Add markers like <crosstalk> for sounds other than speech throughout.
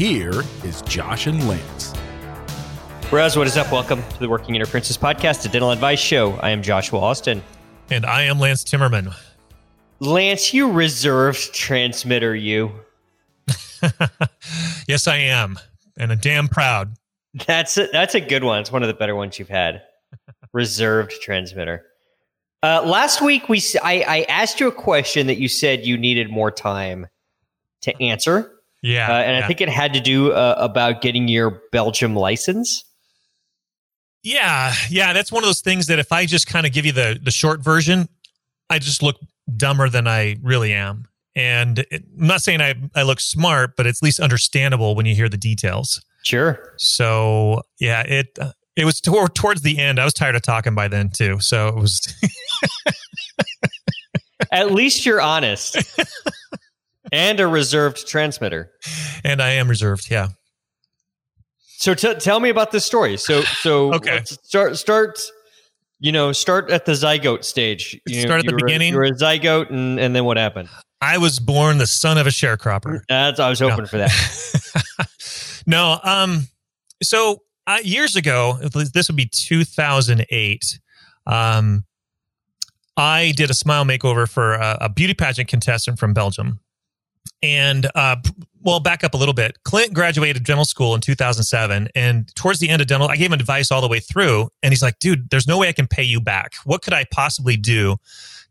Here is Josh and Lance. Raz, what is up? Welcome to the Working Interferences Podcast, a dental advice show. I am Joshua Austin. And I am Lance Timmerman. Lance, you reserved transmitter, you. <laughs> yes, I am. And I'm damn proud. That's a, that's a good one. It's one of the better ones you've had. <laughs> reserved transmitter. Uh, last week, we I, I asked you a question that you said you needed more time to answer. Yeah, uh, and yeah. I think it had to do uh, about getting your Belgium license. Yeah, yeah, that's one of those things that if I just kind of give you the the short version, I just look dumber than I really am. And it, I'm not saying I I look smart, but it's at least understandable when you hear the details. Sure. So yeah, it it was toward, towards the end. I was tired of talking by then too. So it was. <laughs> At least you're honest. <laughs> and a reserved transmitter. And I am reserved. Yeah. So t- tell me about this story. So so <sighs> okay. start start you know start at the zygote stage. You start at the beginning. You're a zygote, and and then what happened? I was born the son of a sharecropper. That's I was hoping no. for that. <laughs> no, um, so uh, years ago, this would be 2008. Um, I did a smile makeover for a, a beauty pageant contestant from Belgium, and uh, well, back up a little bit. Clint graduated dental school in 2007, and towards the end of dental, I gave him advice all the way through, and he's like, "Dude, there's no way I can pay you back. What could I possibly do?"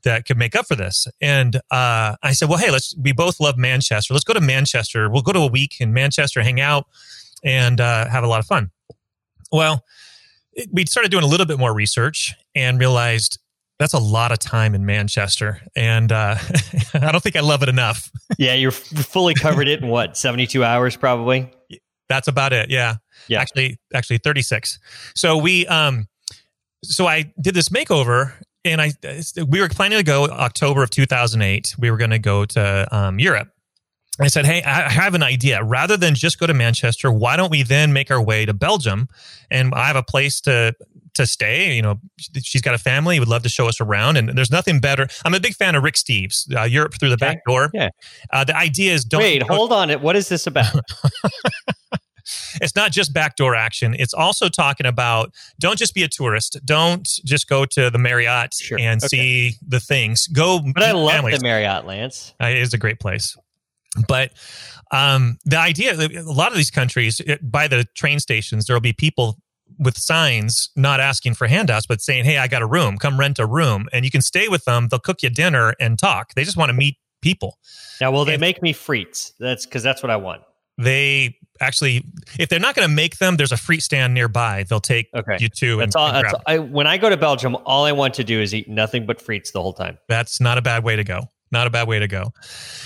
that could make up for this. And uh, I said, well, hey, let's. We both love Manchester. Let's go to Manchester. We'll go to a week in Manchester, hang out, and uh, have a lot of fun. Well, we started doing a little bit more research and realized that's a lot of time in Manchester, and uh, <laughs> I don't think I love it enough. <laughs> yeah, you're fully covered it in what seventy two hours, probably. That's about it. Yeah, yeah. Actually, actually thirty six. So we, um, so I did this makeover, and I we were planning to go October of two thousand eight. We were going to go to um, Europe. I said, Hey, I have an idea. Rather than just go to Manchester, why don't we then make our way to Belgium? And I have a place to to stay. You know, she's got a family. Would love to show us around. And there's nothing better. I'm a big fan of Rick Steves, uh, Europe through the okay. back door. Yeah. Uh, the idea is don't wait. Hold on. It what is this about? <laughs> <laughs> it's not just backdoor action. It's also talking about don't just be a tourist. Don't just go to the Marriott sure. and okay. see the things. Go. But I love families. the Marriott, Lance. Uh, it is a great place. But um, the idea, a lot of these countries, it, by the train stations, there will be people with signs not asking for handouts, but saying, "Hey, I got a room. Come rent a room, and you can stay with them. They'll cook you dinner and talk. They just want to meet people." Now, will they And- make me frites? That's because that's what I want. They actually, if they're not going to make them, there's a free stand nearby. They'll take Okay. you to. That's and, all. and That's grab. I, when I go to Belgium, all I want to do is eat nothing but frites the whole time. That's not a bad way to go. Not a bad way to go.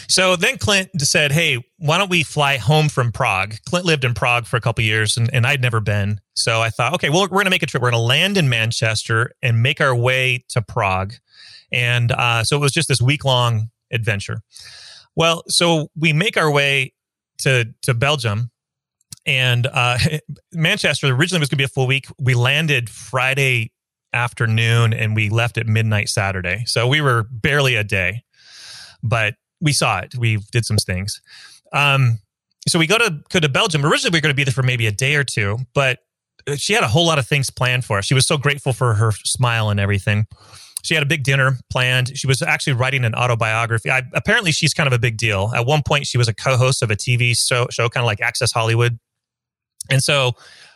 So then Clint said, Hey, why don't we fly home from Prague? Clint lived in Prague for a couple years and, and I'd never been. So I thought, okay, well, we're going to make a trip. We're going to land in Manchester and make our way to Prague. And uh, so it was just this week long adventure. Well, so we make our way to, to Belgium and uh, <laughs> Manchester originally was going to be a full week. We landed Friday afternoon and we left at midnight Saturday. So we were barely a day, but we saw it. We did some things. Um, so we go to go to Belgium. Originally, we were going to be there for maybe a day or two, but she had a whole lot of things planned for us. She was so grateful for her smile and everything. She had a big dinner planned. She was actually writing an autobiography. I, apparently, she's kind of a big deal. At one point, she was a co-host of a TV show, show kind of like Access Hollywood. And so,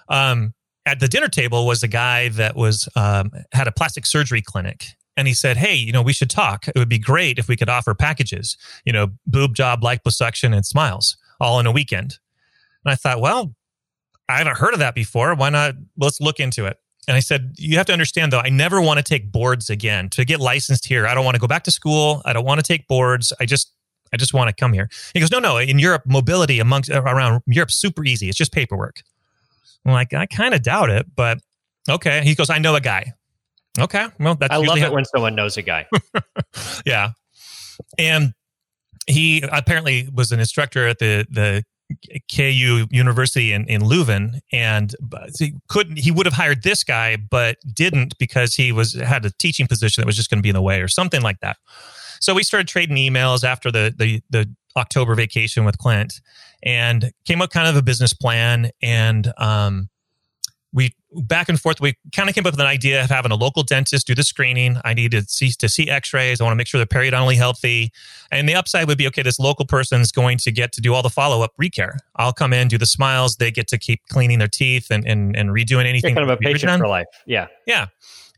um, at the dinner table was a guy that was um, had a plastic surgery clinic, and he said, "Hey, you know, we should talk. It would be great if we could offer packages. You know, boob job, liposuction, and smiles all in a weekend." And I thought, well, I haven't heard of that before. Why not? Let's look into it. And I said, you have to understand though, I never want to take boards again. To get licensed here, I don't want to go back to school. I don't want to take boards. I just I just want to come here. He goes, no, no. In Europe, mobility amongst around Europe super easy. It's just paperwork. I'm like, I kind of doubt it, but okay. He goes, I know a guy. Okay, well, that's. I love it how- when someone knows a guy. <laughs> yeah, and he apparently was an instructor at the the KU University in, in Leuven, and he couldn't. He would have hired this guy, but didn't because he was had a teaching position that was just going to be in the way or something like that. So we started trading emails after the the the October vacation with Clint, and came up kind of a business plan, and um, we back and forth. We kind of came up with an idea of having a local dentist do the screening. I need to see to see X-rays. I want to make sure they're periodontally healthy. And the upside would be okay. This local person is going to get to do all the follow up recare. I'll come in, do the smiles. They get to keep cleaning their teeth and and, and redoing You're anything. kind of a patient for life. Yeah. Yeah.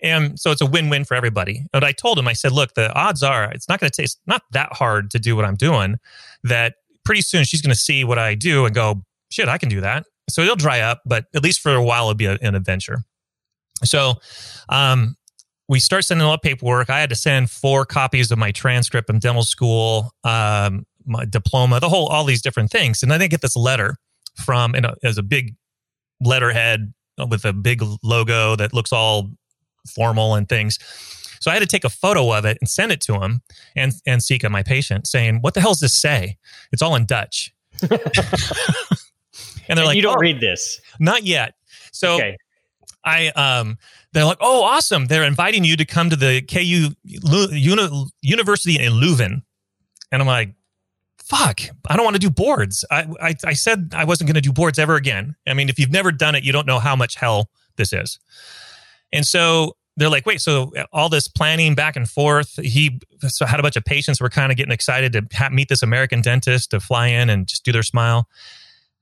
And so it's a win-win for everybody. But I told him, I said, look, the odds are it's not going to taste not that hard to do what I'm doing. That pretty soon she's going to see what I do and go, shit, I can do that. So it'll dry up, but at least for a while, it'll be a, an adventure. So, um, we start sending all the paperwork. I had to send four copies of my transcript from dental school, um, my diploma, the whole, all these different things. And I didn't get this letter from, and as a big letterhead with a big logo that looks all formal and things. So I had to take a photo of it and send it to him and and Sika, my patient, saying, "What the hell does this say? It's all in Dutch." <laughs> and they're And like, you don't "Oh, read this. not yet." So okay. I um they're like, "Oh, awesome! They're inviting you to come to the KU Uni- University in Leuven," and I'm like, "Fuck! I don't want to do boards. I I, I said I wasn't going to do boards ever again. I mean, if you've never done it, you don't know how much hell this is." And so they're like, "Wait, so all this planning back and forth? He so had a bunch of patients were kind of getting excited to ha- meet this American dentist to fly in and just do their smile."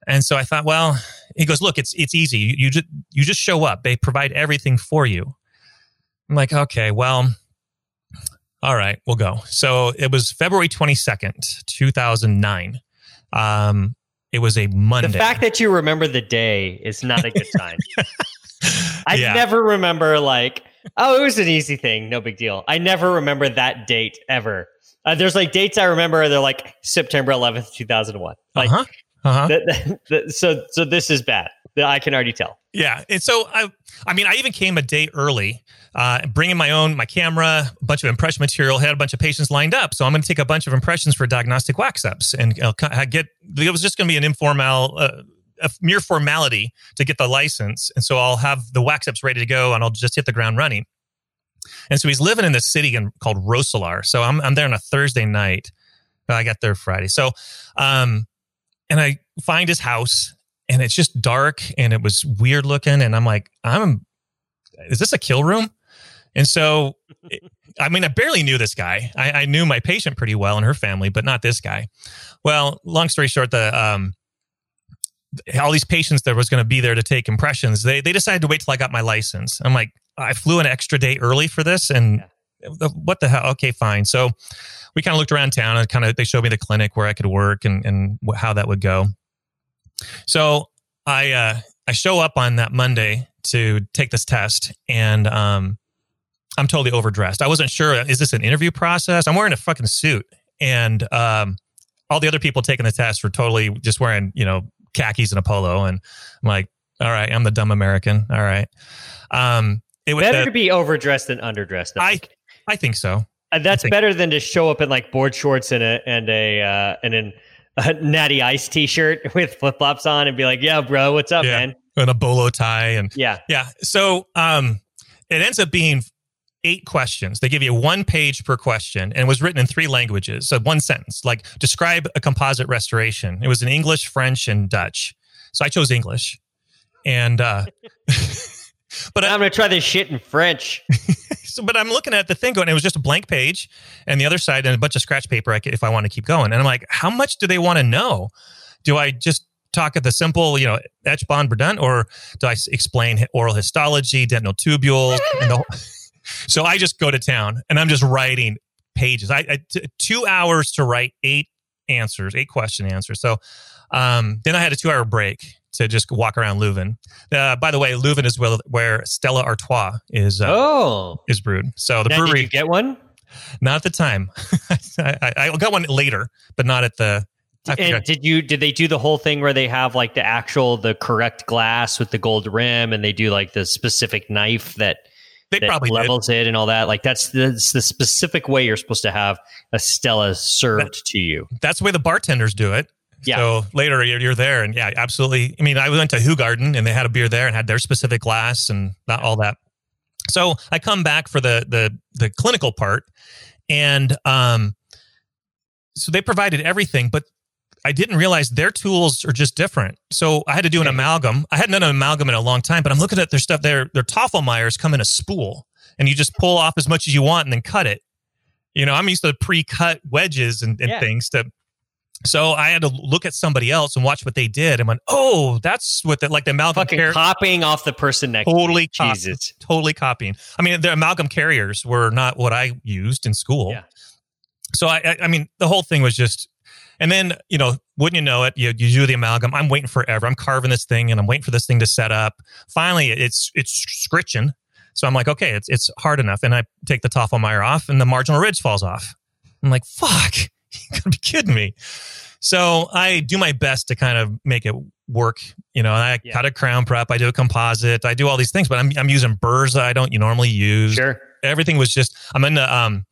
And so I thought, well, he goes, look, it's it's easy. You, you just you just show up. They provide everything for you. I'm like, okay, well, all right, we'll go. So it was February 22nd, 2009. Um, it was a Monday. The fact that you remember the day is not a good sign. <laughs> I Yeah. never remember like, oh, it was an easy thing, no big deal. I never remember that date ever. Uh, there's like dates I remember. They're like September 11th, 2001. Like, uh-huh. Uh-huh. that, that, that- so so this is bad. I can already tell. Yeah, and so I, I mean, I even came a day early, uh, bringing my own my camera, a bunch of impression material, had a bunch of patients lined up. So I'm going to take a bunch of impressions for diagnostic wax ups, and uh, co- get. It was just going to be an informal, uh, a mere formality to get the license, and so I'll have the wax ups ready to go, and I'll just hit the ground running. And so he's living in this city in, called Roeselare. So I'm I'm there on a Thursday night. I got there Friday. So, um, and I find his house and it's just dark and it was weird looking and i'm like i'm is this a kill room? And so <laughs> i mean i barely knew this guy. I, I knew my patient pretty well and her family but not this guy. Well long story short the um all these patients that was going to be there to take impressions they they decided to wait till i got my license. I'm like i flew an extra day early for this and what the hell? Okay fine. So we kind of looked around town and kind of they showed me the clinic where i could work and and how that would go so I uh, I show up on that Monday to take this test, and um, I'm totally overdressed. I wasn't sure is this an interview process? I'm wearing a fucking suit, and um, all the other people taking the test were totally just wearing you know khakis and a polo, and I'm like, all right, I'm the dumb American. All right, um, it was. Better uh, to be overdressed than underdressed. I. I think so. Uh, that's better than to show up in like board shorts and a and a uh, and an a natty ice t-shirt <laughs> with flip flops on and be like, "Yeah, bro, what's up, Yeah. man?" And a bolo tie and Yeah, Yeah. So um, it ends up being eight questions. They give you one page per question and it was written in three languages. So one sentence, like describe a composite restoration. It was in English, French, and Dutch. So I chose English. And, uh, <laughs> but I'm gonna try this shit in French. <laughs> so, but I'm looking at the thing going, it was just a blank page and the other side and a bunch of scratch paper I could, if I want to keep going. And I'm like, how much do they want to know? Do I just talk at the simple, you know, etch bond verdun, or do I explain oral histology, dental tubules? and the, whole- <laughs> so I just go to town and I'm just writing pages. I, I t- two hours to write eight answers, eight question answers. So um, then I had a two hour break to just walk around Leuven. Uh, by the way, Leuven is where, where Stella Artois is uh, oh, is brewed. So the now, did brewery. you get one? Not at the time. <laughs> I, I, got one later, but not at the. And did you did they do the whole thing where they have like the actual the correct glass with the gold rim, and they do like the specific knife that they that probably levels did. it and all that? Like that's the, that's the specific way you're supposed to have a Stella served That- to you. That's the way the bartenders do it. Yeah. So later you're, you're there, and yeah, absolutely. I mean, I went to Garden and they had a beer there and had their specific glass and not all that. So I come back for the the the clinical part, and um, so they provided everything, but I didn't realize their tools are just different. So I had to do an amalgam. I hadn't done an amalgam in a long time, but I'm looking at their stuff. Their their Tofflemires come in a spool, and you just pull off as much as you want and then cut it. You know, I'm used to pre-cut wedges and, and Yeah. things to. So I had to look at somebody else and watch what they did, and went, "Oh, that's what the like the amalgam Fucking car- copying off the person next Totally to Jesus. totally copying. I mean, the amalgam carriers were not what I used in school. Yeah. So I, I, I mean, the whole thing was just, and then you know, wouldn't you know it, you, you do the amalgam. I'm waiting forever. I'm carving this thing, and I'm waiting for this thing to set up. Finally, it's it's scritching. So I'm like, okay, it's it's hard enough, and I take the Tofflemire off, and the marginal ridge falls off. I'm like, fuck, <laughs> you gotta be kidding me. So I do my best to kind of make it work. You know, I Yeah. cut a crown prep, I do a composite, I do all these things, but I'm I'm using burrs that I don't normally use. Sure. Everything was just I'm in the um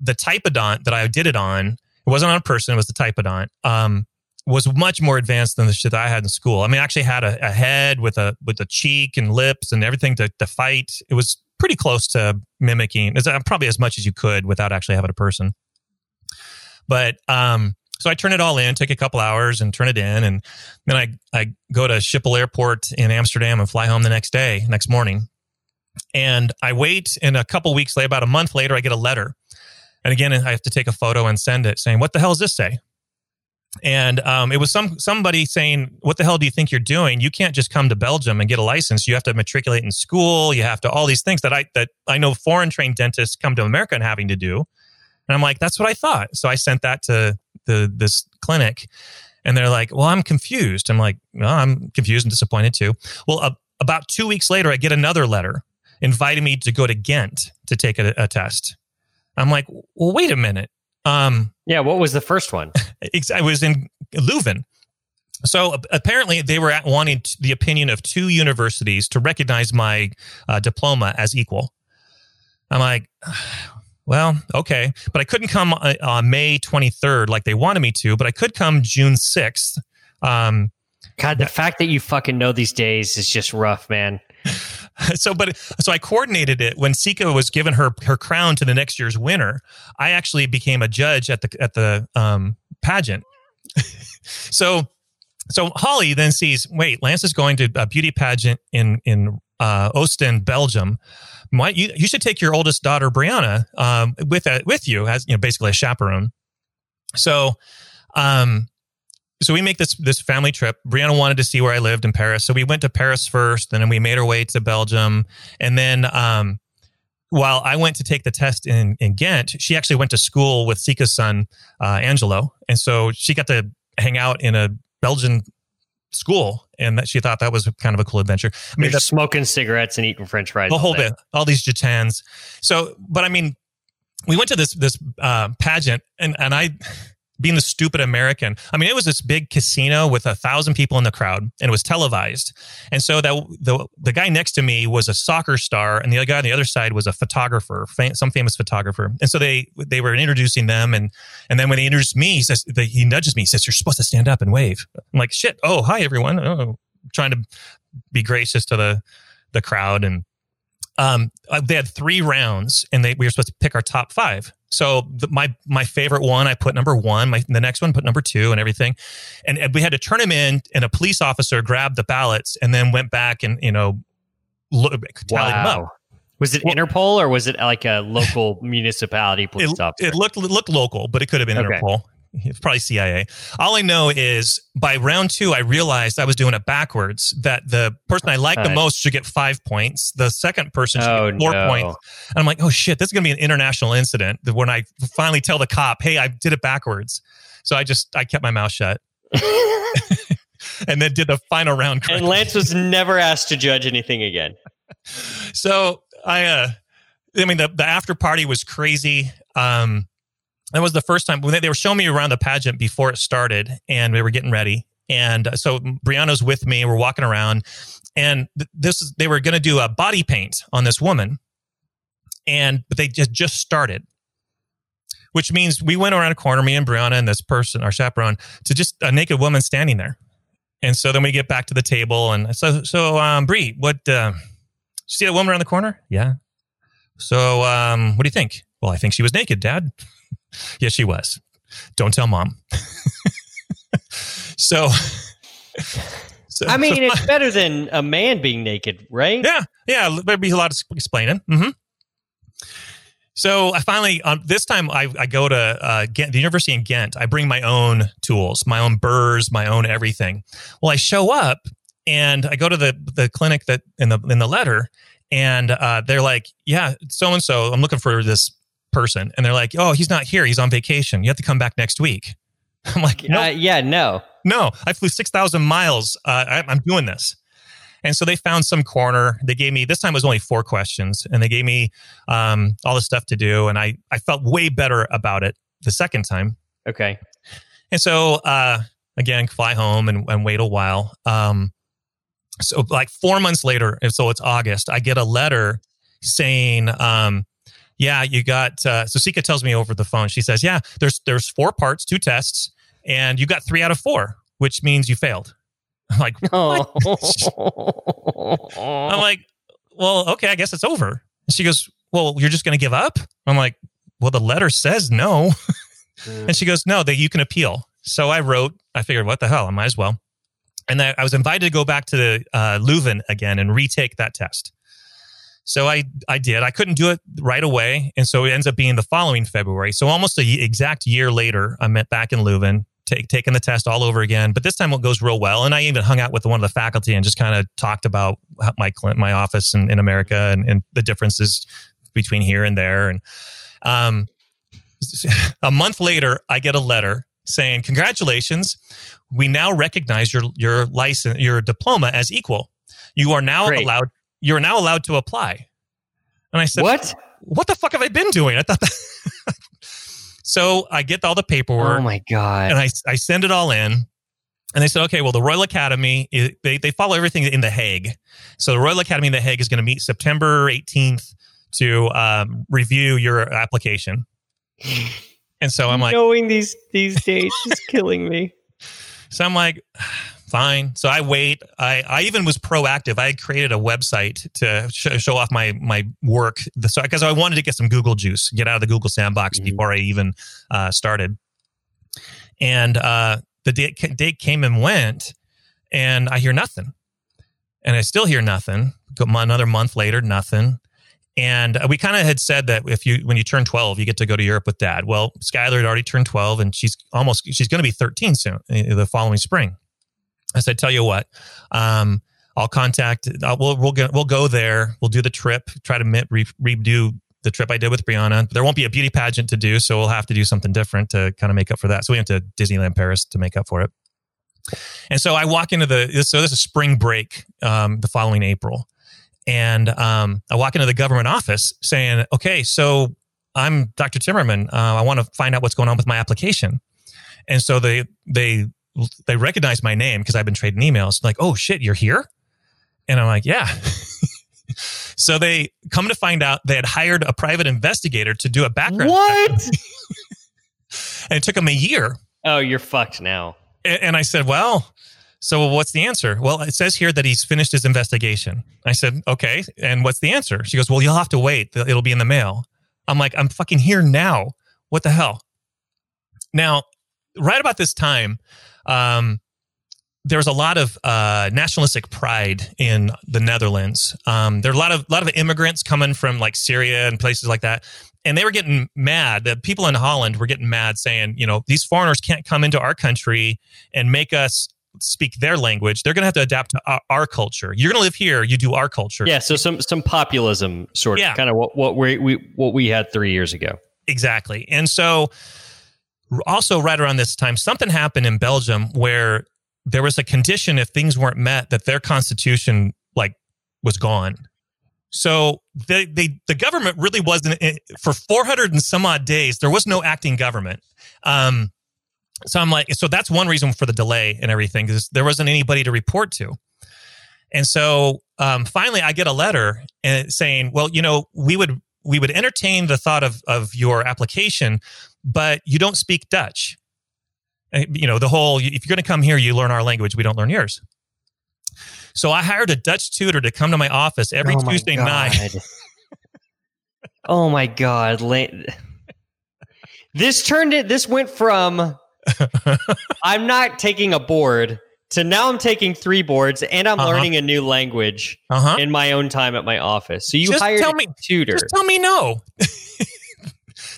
the typodont that I did it on. It wasn't on a person, it was the typodont. Um was much more advanced than the shit that I had in school. I mean, I actually had a, a head with a with a cheek and lips and everything to, to fight. It was pretty close to mimicking. It's uh, probably as much as you could without actually having a person. But um, so I turn it all in, take a couple hours and turn it in, and then I I go to Schiphol Airport in Amsterdam and fly home the next day, next morning. And I wait, and a couple weeks later, about a month later, I get a letter, and again I have to take a photo and send it, saying, "What the hell does this say?" And um, it was some somebody saying, "What the hell do you think you're doing? You can't just come to Belgium and get a license. You have to matriculate in school. You have to all these things that I that I know foreign trained dentists come to America and having to do." And I'm like, "That's what I thought." So I sent that to the this clinic, and they're like, "Well, I'm confused." I'm like, "Well, I'm confused and disappointed too." Well, uh, about two weeks later, I get another letter inviting me to go to Ghent to take a, a test. I'm like, "Well, wait a minute." Um, Yeah. What was the first one? <laughs> I was in Leuven. So a- apparently, they were at wanting t- the opinion of two universities to recognize my uh, diploma as equal. I'm like, <sighs> well, okay, but I couldn't come uh, on May 23rd like they wanted me to, but I could come June 6th. Um, God, the fact that you fucking know these days is just rough, man. <laughs> so but so I coordinated it when Sika was given her her crown to the next year's winner. I actually became a judge at the at the um, pageant. <laughs> so so Holly then sees, wait, Lance is going to a beauty pageant in in uh, Ostend, Belgium. You you should take your oldest daughter Brianna um, with a, with you as you know basically a chaperone. So um so we make this this family trip. Brianna wanted to see where I lived in Paris, so we went to Paris first, and then we made our way to Belgium, and then um, while I went to take the test in in Ghent, she actually went to school with Sika's son uh, Angelo, and so she got to hang out in a Belgian school, and that she thought that was kind of a cool adventure. I mean, smoking cigarettes and eating French fries. the whole bit, all these Jatans. So, but I mean, we went to this this uh, pageant, and and I, being the stupid American, I mean, it was this big casino with a thousand people in the crowd, and it was televised. And so that the the guy next to me was a soccer star, and the other guy on the other side was a photographer, fam- some famous photographer. And so they they were introducing them, and and then when they introduced me, he says they, he nudges me, he says, "You're supposed to stand up and wave." I'm like, "Shit! Oh, hi everyone!" Oh, trying to be gracious to the the crowd and um, uh, they had three rounds and they, we were supposed to pick our top five. So the, my my favorite one, I put number one. My the next one put number two, and everything. And, and we had to turn them in, and a police officer grabbed the ballots and then went back and you know lo- tallied them up. Wow. Was it Well- Interpol or was it like a local municipality police It, officer? it looked it looked local, but it could have been Okay. Interpol. It's probably CIA. All I know is by round two, I realized I was doing it backwards. That the person I liked the most should get five points. The second person should oh get four no! points. And I'm like, oh shit, this is gonna be an international incident. When I finally tell the cop, hey, I did it backwards. So I just I kept my mouth shut <laughs> <laughs> and then did the final round. and. Lance was never asked to judge anything again. <laughs> so I uh I mean, the, the after party was crazy. Um, that was the first time when they, they were showing me around the pageant before it started and we were getting ready. And so Brianna's with me. We're walking around and this is, they were going to do a body paint on this woman. And, but they just, just started, which means we went around a corner, me and Brianna and this person, our chaperone, to just a naked woman standing there. And so then we get back to the table and so, so, um, Brie, what, uh, see that woman around the corner? Yeah. So, um, what do you think? Well, I think she was naked, Dad. <laughs> yes, she was. Don't tell mom. <laughs> so, <laughs> so, I mean, it's better than a man being naked, right? Yeah, yeah. There'd be a lot of explaining. Mm-hmm. So I finally, um, this time I, I go to uh, Ghent, the university in Ghent. I bring my own tools, my own burrs, my own everything. Well, I show up and I go to the the clinic that in the in the letter, and uh, they're like, "Yeah, so and so, I'm looking for this person," and they're like, "Oh, he's not here. He's on vacation. You have to come back next week." <laughs> I'm like, no, uh, yeah, no, no. I flew six thousand miles. Uh, I, I'm doing this. And so they found some corner. They gave me this time it was only four questions, and they gave me um, all the stuff to do, and I I felt way better about it the second time. Okay. And so uh, again, fly home and, and wait a while. Um, so like four months later, so it's August, I get a letter saying, um, yeah, you got, uh, so Sika tells me over the phone, she says, yeah, there's, there's four parts, two tests, and you got three out of four, which means you failed. <laughs> I'm like, <laughs> oh. <laughs> I'm like, well, okay, I guess it's over. And she goes, well, you're just going to give up? I'm like, well, the letter says no. Mm. and she goes, no, that you can appeal. So I wrote, I figured, what the hell? I might as well and then I was invited to go back to the uh, Leuven again and retake that test. So I I did. I couldn't do it right away, and so it ends up being the following February. So almost a exact year later, I met back in Leuven, take, taking the test all over again. But this time it goes real well, and I even hung out with one of the faculty and just kind of talked about my my office in, in America and, and the differences between here and there. And um, <laughs> a month later, I get a letter saying, "Congratulations, we now recognize your your license, your diploma as equal. You are now Great. allowed. You are now allowed to apply." And I said, "What? What the fuck have I been doing?" I thought. That <laughs> so I get all the paperwork. Oh my god! And I I send it all in. And they said, okay, well, the Royal Academy, they, they follow everything in The Hague. So the Royal Academy in The Hague is going to meet September 18th to um, review your application. And so I'm like, knowing these these <laughs> dates is killing me. So I'm like, fine. So I wait. I, I even was proactive. I created a website to sh- show off my my work. So because I wanted to get some Google juice, get out of the Google sandbox mm-hmm. before I even uh, started. And uh, the date, date came and went, and I hear nothing. And I still hear nothing. Another month later, nothing. And we kind of had said that if you, when you turn 12, you get to go to Europe with dad. Well, Skylar had already turned 12 and she's almost, she's going to be 13 soon, eh, the following spring. I said, tell you what, um, I'll contact, I'll, we'll, we'll, get, we'll go there. We'll do the trip, try to re- redo the trip I did with Brianna. There won't be a beauty pageant to do, so we'll have to do something different to kind of make up for that. So we went to Disneyland Paris to make up for it. And so I walk into the, so this is spring break, um, the following April. And um, I walk into the government office saying, okay, so I'm Dr. Timmerman. Uh, I want to find out what's going on with my application. And so they, they, they recognize my name because I've been trading emails. Like, oh shit, you're here? And I'm like, yeah. <laughs> so they come to find out they had hired a private investigator to do a background. What? <laughs> and it took them a year. Oh, you're fucked now. And, and I said, well, so what's the answer? Well, it says here that he's finished his investigation. I said, okay. And what's the answer? She goes, well, you'll have to wait. It'll be in the mail. I'm like, I'm fucking here now. What the hell? Now, right about this time, um, there was a lot of uh, nationalistic pride in the Netherlands. Um, there are a lot of lot of immigrants coming from like Syria and places like that, and they were getting mad. The people in Holland were getting mad, saying, you know, these foreigners can't come into our country and make us speak their language, they're going to have to adapt to our, our, culture. You're going to live here, you do our culture. Yeah, so some some populism sort of yeah. kind of what what we, we what we had 3 years ago. Exactly. And so also right around this time something happened in Belgium where there was a condition if things weren't met that their constitution like was gone. So they, they, the government really wasn't for 400 and some odd days. There was no acting government. Um, so I'm like, so that's one reason for the delay and everything because there wasn't anybody to report to. And so um, finally, I get a letter and saying, well, you know, we would we would entertain the thought of of your application, but you don't speak Dutch. Uh, you know, the whole if you're going to come here, you learn our language. We don't learn yours. So I hired a Dutch tutor to come to my office every oh Tuesday night. <laughs> oh my god! This turned it. This went from I'm not taking a board to now I'm taking three boards and I'm uh-huh. learning a new language uh-huh. in my own time at my office. So you just hired tell me, a tutor. Just tell me no. <laughs>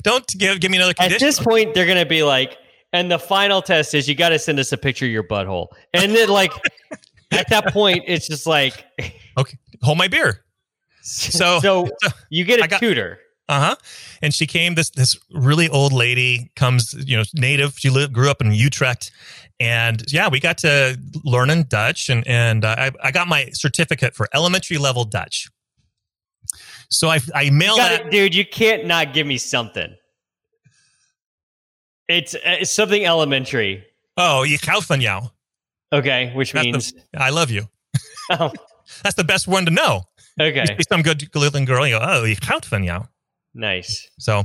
Don't give give me another condition. At this point, they're gonna be like, and the final test is you got to send us a picture of your butthole, and then like <laughs> at that point, it's just like, <laughs> okay, hold my beer. So, <laughs> so you get a got, tutor. Uh huh. And she came. This this really old lady comes. You know, native. She lived, grew up in Utrecht, and yeah, we got to learning Dutch, and and uh, I I got my certificate for elementary level Dutch. So I I mailed that, it, dude. You can't not give me something. It's, it's something elementary. Oh, you jou. Okay, which That's means the, I love you. <laughs> Oh. That's the best one to know. Okay. You see some good little girl, you go, oh, you jou. Nice. So,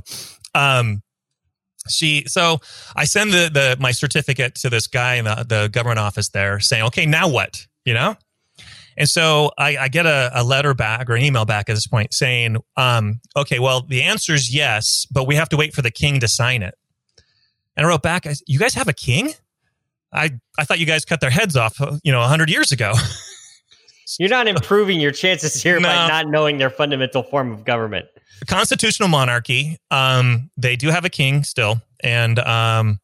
um, she so I send the the my certificate to this guy in the, the government office there saying, okay, now what? You know? And so I, I get a, a, letter back or an email back at this point saying, um, okay, well, the answer is yes, but we have to wait for the king to sign it. And I wrote back, you guys have a king? I, I thought you guys cut their heads off, you know, 100 years ago. <laughs> You're not improving your chances here no. by not knowing their fundamental form of government constitutional monarchy. Um, they do have a king still, and um,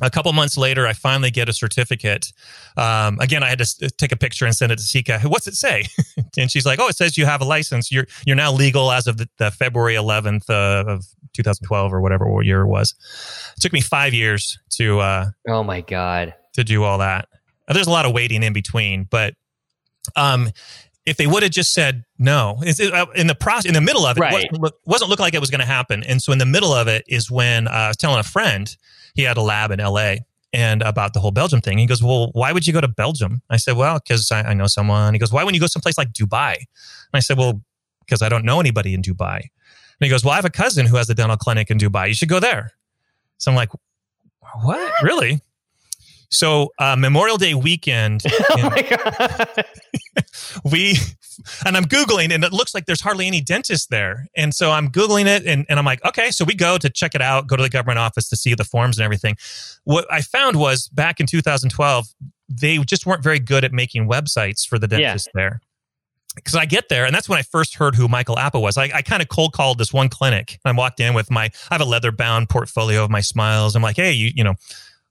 a couple months later, I finally get a certificate. Um, again, I had to take a picture and send it to Sika. What's it say? <laughs> and she's like, "Oh, it says you have a license. You're you're now legal as of the, the February 11th uh, of 2012 or whatever year it was." It took me five years to. Uh, oh my god! To do all that. There's a lot of waiting in between, but um, if they would have just said no uh, in the process in the middle of it, right. it wasn't, look, wasn't look like it was going to happen and so in the middle of it is when uh, i was telling a friend he had a lab in la and about the whole belgium thing. He goes well why would you go to belgium? I said well because I, I, know someone. He goes why wouldn't you go someplace like dubai? And i said well because i don't know anybody in dubai. And he goes well i have a cousin who has a dental clinic in dubai. You should go there. So i'm like what? Really so uh, Memorial Day weekend, <laughs> oh we and I'm googling, and it looks like there's hardly any dentists there. And so I'm googling it, and, and I'm like, okay, so we go to check it out, go to the government office to see the forms and everything. What I found was back in 2012, they just weren't very good at making websites for the dentists yeah. there because I get there, and that's when I first heard who Michael Apa was. I, I kind of cold called this one clinic. And I walked in with my, I have a leather bound portfolio of my smiles. I'm like, hey, you, you know,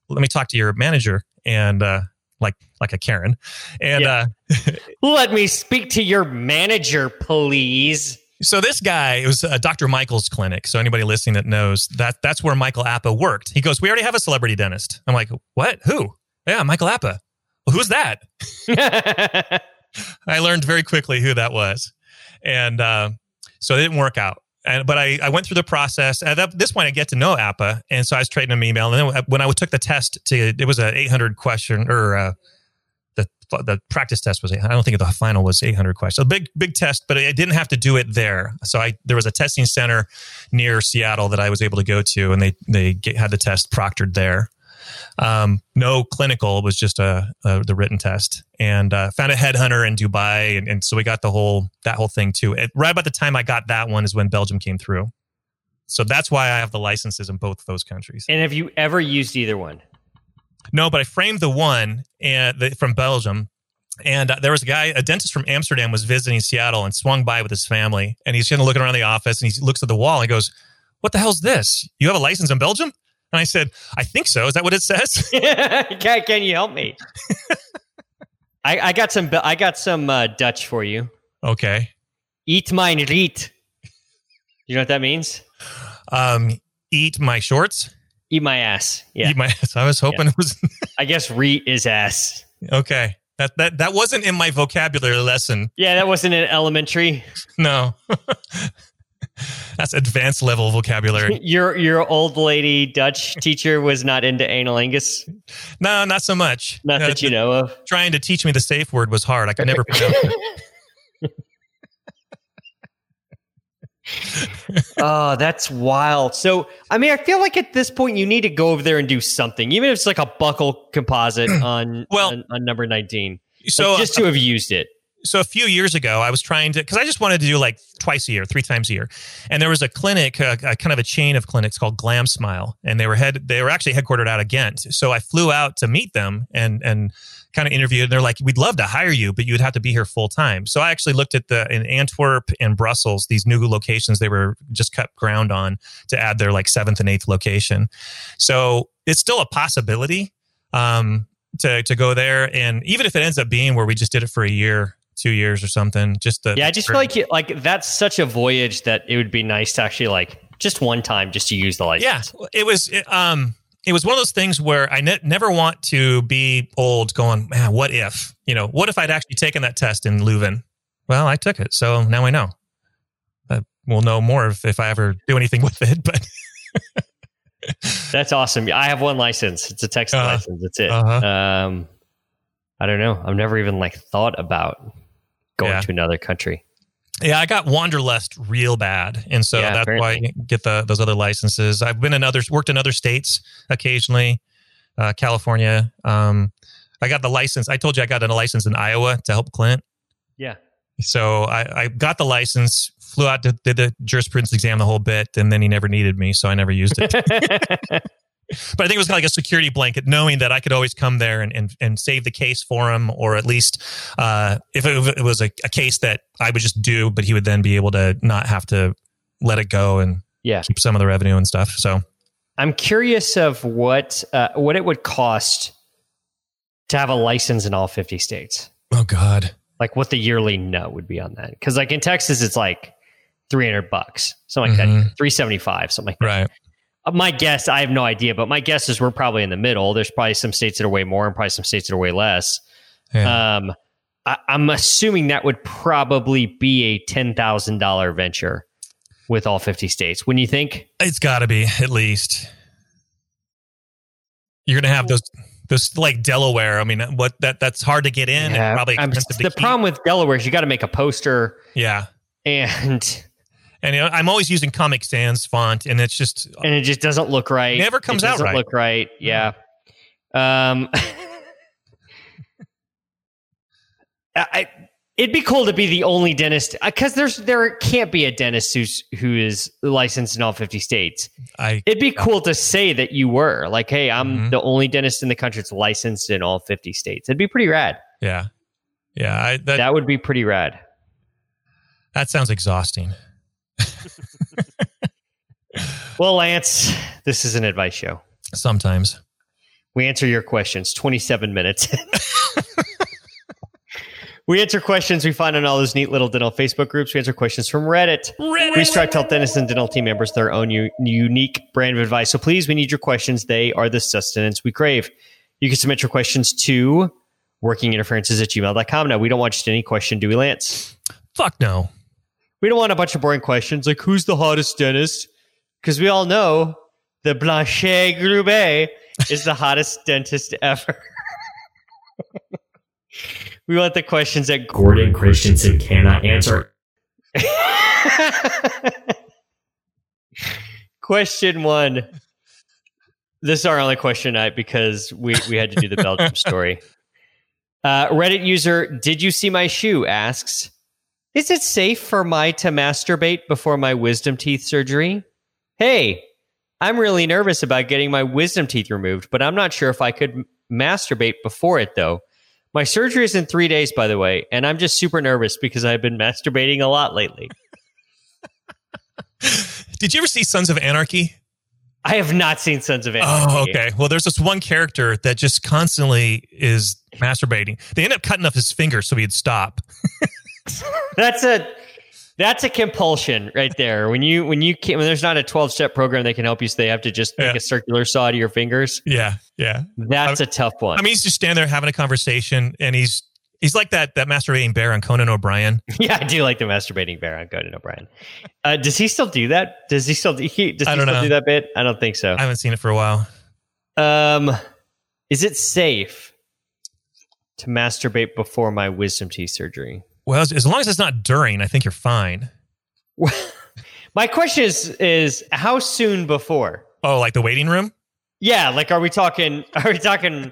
let me talk to your manager and uh, like like a Karen. And yeah. uh, <laughs> let me speak to your manager, please. So this guy, it was uh, Dr. Michael's clinic. So anybody listening that knows that that's where Michael Apa worked. He goes, "We already have a celebrity dentist." I'm like, "What? Who?" Yeah, Michael Apa. Well, who's that? <laughs> I learned very quickly who that was, and uh, so it didn't work out. And, but I, I went through the process. At this point, I get to know Apa, and so I was trading him email. And then when I took the test, to it was an 800 question or uh, the the practice test was. I don't think the final was 800 questions. A big big test, but I didn't have to do it there. So I there was a testing center near Seattle that I was able to go to, and they they get, had the test proctored there. Um, no clinical was just a, a, the written test, and uh, found a headhunter in Dubai, and, and, so we got the whole that whole thing too. It, right about the time I got that one is when Belgium came through. So that's why I have the licenses in both those countries. And have you ever used either one? No, but I framed the one and the, from Belgium and uh, there was a guy, a dentist from Amsterdam, was visiting Seattle and swung by with his family. And he's kind of looking around the office and he looks at the wall and he goes, "What the hell's this? You have a license in Belgium?" And I said, I think so. Is that what it says? <laughs> can, can you help me? <laughs> I, I, got some. I got some uh, Dutch for you. Okay. Eat mein riet. You know what that means? Um, eat my shorts. Eat my ass. Yeah. Eat my ass. I was hoping yeah. it was. <laughs> I guess reet is ass. Okay. That that that wasn't in my vocabulary lesson. Yeah, that wasn't in elementary. No. That's advanced level vocabulary. <laughs> Your your old lady Dutch teacher was not into analingus. No, not so much. Not Uh, that you know of. Trying to teach me the safe word was hard. I could never pronounce it. <laughs> oh, that's wild. So, I mean, I feel like at this point you need to go over there and do something, even if it's like a buccal composite <clears throat> on Well- on, on number nineteen. So Like, just to have used it. So a few years ago, I was trying to because I just wanted to do like twice a year, three times a year, and there was a clinic, a, a kind of a chain of clinics called Glam Smile, and they were head they were actually headquartered out of Ghent. So I flew out to meet them and and kind of interviewed. And they're like, "We'd love to hire you, but you'd have to be here full time." So I actually looked at the in Antwerp and Brussels these new locations they were just cut ground on to add their like seventh and eighth location. So it's still a possibility. Um, to, to go there and even if it ends up being where we just did it for a year two years or something. Just the, Yeah, I just feel like you, like that's such a voyage that it would be nice to actually like just one time just to use the license. yeah, it was it, um it was one of those things where I ne- never want to be old going, man, what if you know, what if I'd actually taken that test in Leuven? Well, I took it, so now I know. Uh, we'll know more if, if I ever do anything <laughs> with it, but <laughs> That's awesome. I have one license. It's a Texas Uh, license. That's it. uh-huh. Um, I don't know. I've never even like thought about going Yeah. to another country. yeah, I got wanderlust real bad, and so Yeah, that's why I get the those other licenses. I've been in other worked in other states occasionally, uh, California. Um, I got the license. I told you I got a license in Iowa to help Clint. Yeah. So I, I got the license, flew out, to, did the jurisprudence exam the whole bit, and then he never needed me, so I never used it. <laughs> <laughs> but I think it was kind of like a security blanket, knowing that I could always come there and, and, and save the case for him, or at least uh, if it, was a, a case that I would just do, but he would then be able to not have to let it go and yeah. keep some of the revenue and stuff. So I'm curious of what uh, what it would cost to have a license in all 50 states. oh god, Like what the yearly no would be on that. Because like in Texas, it's like 300 bucks, something like Mhm. that. 375, something like that. right? Uh, My guess, I have no idea, but my guess is we're probably in the middle. There's probably some states that are way more and probably some states that are way less. Yeah. Um, I, I'm assuming that would probably be a $10,000 venture with all 50 states. When you think, It's got to be at least. You're gonna have those those like Delaware. I mean, what that that's hard to get in Yeah, and probably to the keep. problem with Delaware is you got to make a poster yeah, and and you know, I'm always using Comic Sans font, and it's just and it just doesn't look right. Never comes it out doesn't right. Look right? Yeah. Um, <laughs> I, it'd be cool to be the only dentist because there's there can't be a dentist who's who is licensed in all 50 states. I It'd be cool to say that you were like, hey, I'm Mhm. the only dentist in the country that's licensed in all 50 states. It'd be pretty rad. yeah yeah I, that That would be pretty rad. that sounds exhausting. Well, Lance, this is an advice show. Sometimes We answer your questions. 27 minutes. <laughs> we answer questions we find on all those neat little dental Facebook groups. We answer questions from Reddit. We strive to help dentists and dental team members their own u- unique brand of advice. So please, we need your questions. They are the sustenance we crave. You can submit your questions to workinginterferences at gmail.com. Now, we don't want just any question, do we, Lance? fuck no. We don't want a bunch of boring questions like who's the hottest dentist? Because we all know the Blanchet Grubet is the hottest <laughs> dentist ever. <laughs> we want the questions that Gordon Christensen cannot answer. <laughs> question one. This is our only question tonight because we, we had to do the Belgium story. Uh, Reddit user, did you see my shoe? asks, Is it safe for my to masturbate before my wisdom teeth surgery? Hey, I'm really nervous about getting my wisdom teeth removed, but I'm not sure if I could m- masturbate before it though. My surgery is in three days, by the way, and I'm just super nervous because I've been <laughs> masturbating a lot lately. <laughs> Did you ever see Sons of Anarchy? I have not seen Sons of Anarchy. Oh, okay. Well, there's this one character that just constantly is masturbating. They end up cutting off his finger so he'd stop. <laughs> That's a that's a compulsion right there. When you when you can, when there's not a 12 step program that can help you, so they have to just make Yeah. a circular saw to your fingers. Yeah, yeah. That's a tough one. I mean, he's just standing there having a conversation, and he's He's like that that masturbating bear on Conan O'Brien. <laughs> Yeah, I do like the masturbating bear on Conan O'Brien. Uh, does he still do that? Does he still do, he, does I he still know. do that bit? I don't think so. I haven't seen it for a while. Um, is it safe to masturbate before my wisdom teeth surgery? Well, as, as long as it's not during, I think you're fine. my question is is how soon before? Oh, like the waiting room? Yeah, like are we talking? <laughs> Are we talking?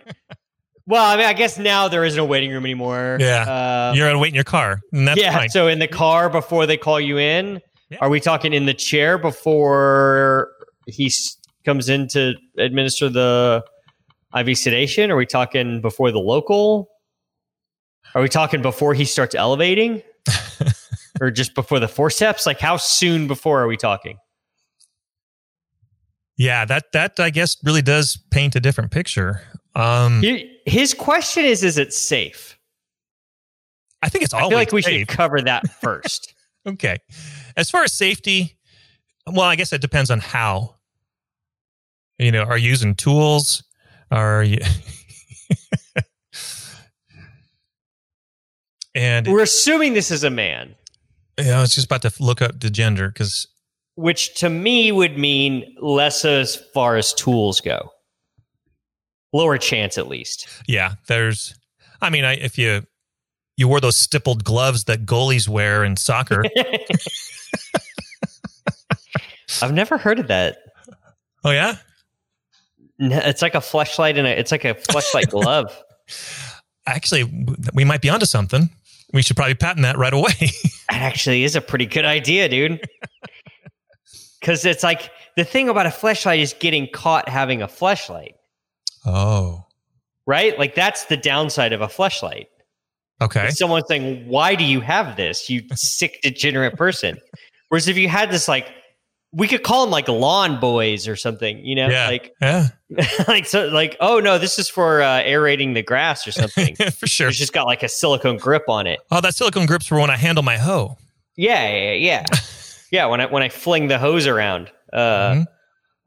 well, I mean, I guess now there isn't a waiting room anymore. Yeah. Uh, you're gonna wait in your car, and that's yeah. fine. So in the car before they call you in, Yeah. are we talking in the chair before he s- comes in to administer the IV sedation? Are we talking before the local? Are we talking before he starts elevating, <laughs> or just before the forceps? Like how soon before are we talking? yeah, that that I guess really does paint a different picture. Um, His question is: Is it safe? I think it's all. I feel like we safe. should cover that <laughs> first. Okay. As far as safety, well, I guess it depends on how. You know, are you using tools? Are you? And We're assuming this is a man, yeah, I was just about to look up the gender because which to me would mean less as far as tools go. Lower chance, at least. yeah, there's. I mean, I, if you you wore those stippled gloves that goalies wear in soccer, <laughs> I've never heard of that. oh yeah, N- It's like a flashlight and a, it's like a flashlight glove. <laughs> actually, we might be onto something. We should probably patent that right away. <laughs> That actually is a pretty good idea, dude. <laughs> Because it's like the thing about a flashlight is getting caught having a flashlight. oh, right? Like that's the downside of a flashlight. okay. Someone saying, "Why do you have this, you sick, degenerate person?" <laughs> Whereas if you had this, like, we could call them like lawn boys or something, you know, Yeah. like, Yeah, <laughs> like so, like, oh no, this is for uh, aerating the grass or something. <laughs> for sure. It's just got like a silicone grip on it. Oh, that silicone grips for when I handle my hoe. Yeah, yeah, yeah. <laughs> yeah, when I when I fling the hose around uh, Mhm.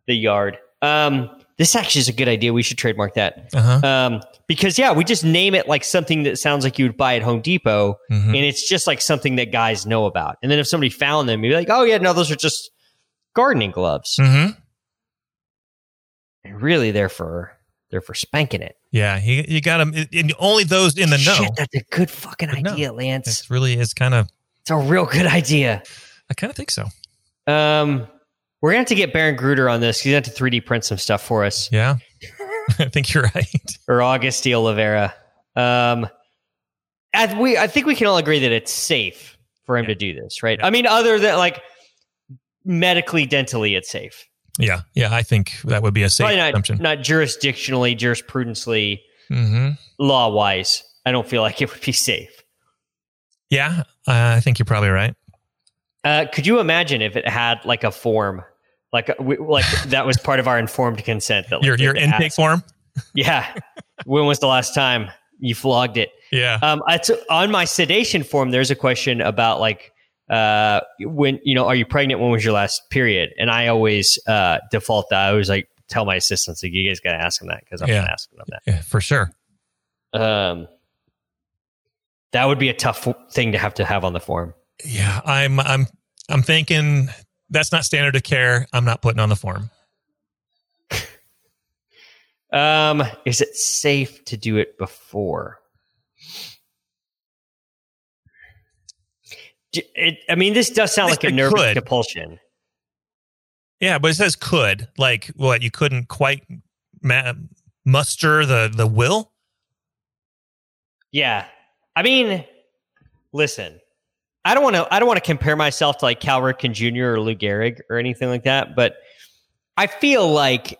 the yard. Um, this actually is a good idea. We should trademark that. Uh huh. Um, because yeah, we just name it like something that sounds like you would buy at Home Depot, Mhm. and it's just like something that guys know about. And then if somebody found them, you'd be like, "Oh yeah, no, those are just gardening gloves." Mm-hmm. And really, they're for they're for spanking it. Yeah, you, you got them. And only those in the know. Shit, that's a good fucking know. idea, Lance. It's really is kind of. It's a real good idea. I kind of think so. Um, we're gonna have to get Baron Gruder on this. He's gonna have to 3D print some stuff for us. Yeah, <laughs> I think you're right. or August de Oliveira. Um, I, we, I think we can all agree that it's safe for him Yeah. to do this, right? Yeah. I mean, other than like medically, dentally, it's safe. Yeah, yeah. I think that would be a safe Probably not, assumption. not jurisdictionally, jurisprudentially, hmm law wise. I don't feel <laughs> like it would be safe. Yeah, uh, I think you're probably right. Uh, could you imagine if it had like a form, like we, like <laughs> that was part of our informed consent? That like, Your your intake ask- form. <laughs> Yeah. when was the last time you flogged it? Yeah. Um, I t- on my sedation form, there's a question about like uh, when you know, are you pregnant? When was your last period? And I always uh, default that. I always like tell my assistants like, you guys got to ask them that because I'm Yeah. not asking them that. yeah, for sure. Um, that would be a tough thing to have to have on the form. Yeah, I'm I'm I'm thinking that's not standard of care. I'm not putting on the form. <laughs> Um, is it safe to do it before? It, I mean, this does sound like a nervous could. compulsion. Yeah, but it says could. Like what? You couldn't quite ma- muster the the will. Yeah. I mean, listen, I don't want to I don't want to compare myself to like Cal Ripken Jr. or Lou Gehrig or anything like that, but I feel like,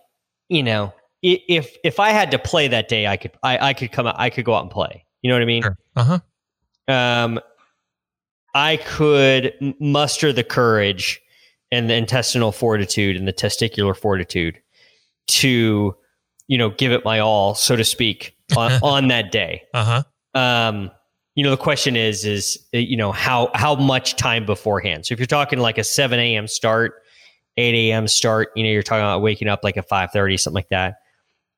you know, if if I had to play that day, I could I, I could come out I could go out and play. You know what I mean? Sure. Uh huh. Um I could muster the courage and the intestinal fortitude and the testicular fortitude to, you know, give it my all, so to speak, <laughs> on, on that day Uh huh. um you know the question is is uh, you know how how much time beforehand so if you're talking like a 7 a.m start 8 a.m start you know you're talking about waking up like at 5.30 something like that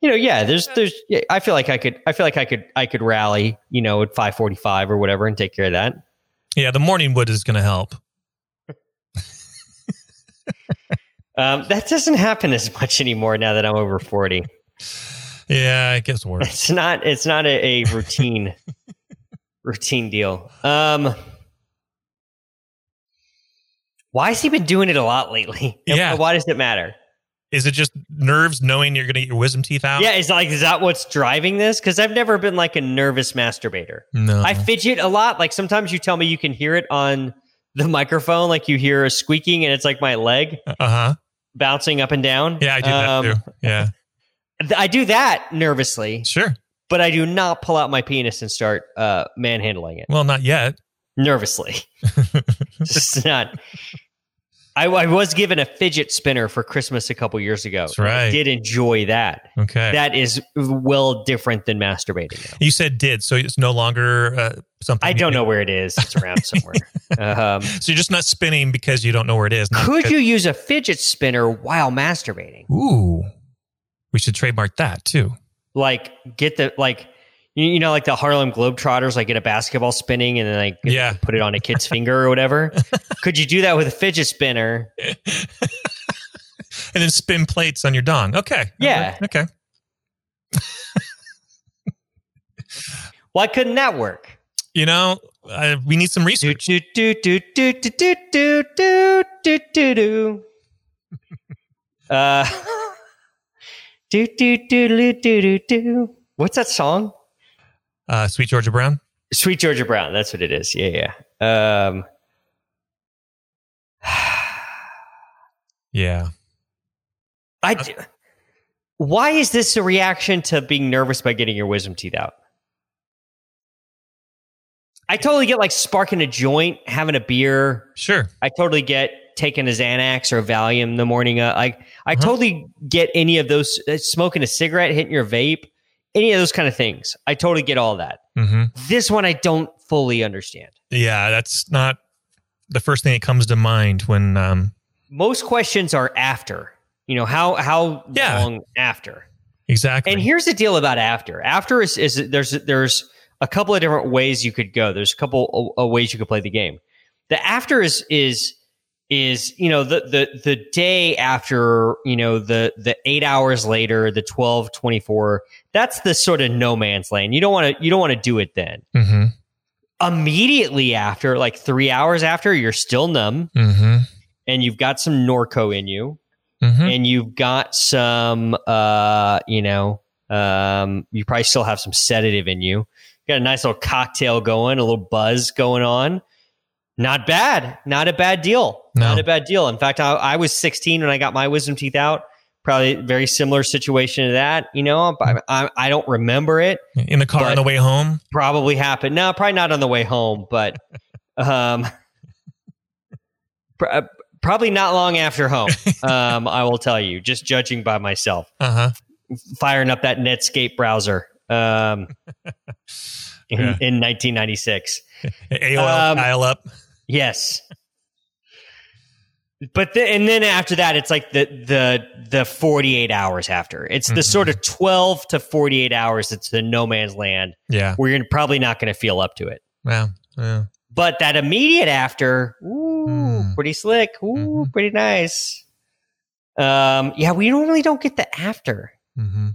you know, yeah, there's there's yeah, I feel like I could I feel like I could I could rally, you know, at 5:45 or whatever and take care of that. Yeah, the morning wood is going to help. <laughs> Um, that doesn't happen as much anymore now that I'm over 40. Yeah, it gets worse. It's not it's not a, a routine <laughs> routine deal. Um why has he been doing it a lot lately? <laughs> Yeah. Why does it matter? Is it just nerves knowing you're going to get your wisdom teeth out? Yeah, is like is that what's driving this? Because I've never been like a nervous masturbator. No. I fidget a lot. Like sometimes you tell me you can hear it on the microphone, like you hear a squeaking, and it's like my leg uh huh. bouncing up and down. Yeah, I do Um, that too. Yeah, <laughs> I do that nervously, sure. but I do not pull out my penis and start uh, manhandling it Well, not yet. nervously. <laughs> <laughs> it's not. I, I was given a fidget spinner for Christmas a couple years ago. That's and I right. did enjoy that. Okay. That is well different than masturbating. You said did, so it's no longer uh, something. I don't know where it is. It's around somewhere. <laughs> Um, So you're just not spinning because you don't know where it is. could because- you use a fidget spinner while masturbating? Ooh, we should trademark that too. Like get the like you, you know like the Harlem Globetrotters like get a basketball spinning and then like Yeah. put it on a kid's finger or whatever. Could you do that with a fidget spinner? and then spin plates on your dong. Okay. Yeah. Okay. Why couldn't that work? You know, uh, we need some research. do do do do do do do do do do do. Uh, do do do do do do do. What's that song? Uh, Sweet Georgia Brown. Sweet Georgia Brown. That's what it is. Yeah, yeah. Um, Yeah. I. d- Why is this a reaction to being nervous by getting your wisdom teeth out? I totally get like sparking a joint, having a beer. Sure. I totally get taking a Xanax or Valium in the morning. Uh, like I Uh-huh. totally get any of those. Uh, smoking a cigarette, hitting your vape, any of those kind of things. I totally get all that. hmm This one I don't fully understand. Yeah, that's not the first thing that comes to mind when. Um, Most questions are after. You know how how Yeah. long after? exactly. And here's the deal about after. After is, is there's there's a couple of different ways you could go. There's a couple of ways you could play the game. The after is is is you know the the the day after you know the the eight hours later the 12 24 that's the sort of no man's land. You don't want to you don't want to do it then. Hmm immediately after like three hours after you're still numb. Hmm and you've got some norco in you. Hmm and you've got some uh you know um you probably still have some sedative in you. Got a nice little cocktail going a little buzz going on not bad. Not a bad deal. No. not a bad deal. In fact I, I was 16 when i got my wisdom teeth out. Probably very similar situation to that you know I, I, I don't remember it. In the car on the way home. probably happened. No probably not on the way home but <laughs> um pr- uh, probably not long after home <laughs> um i will tell you just judging by myself. Uh huh. firing up that Netscape browser. Um, <laughs> <laughs> in, Yeah. in 1996. AOL <laughs> Um, dial up. Yes. But the, and then after that, it's like the the the 48 hours after. It's the Mhm. sort of 12 to 48 hours. It's the no man's land Yeah. where you're probably not going to feel up to it. Well. Yeah. But that immediate after, ooh, Mm. pretty slick. Ooh, Mhm. pretty nice. Um, yeah, we normally don't get the after, Mm-hmm.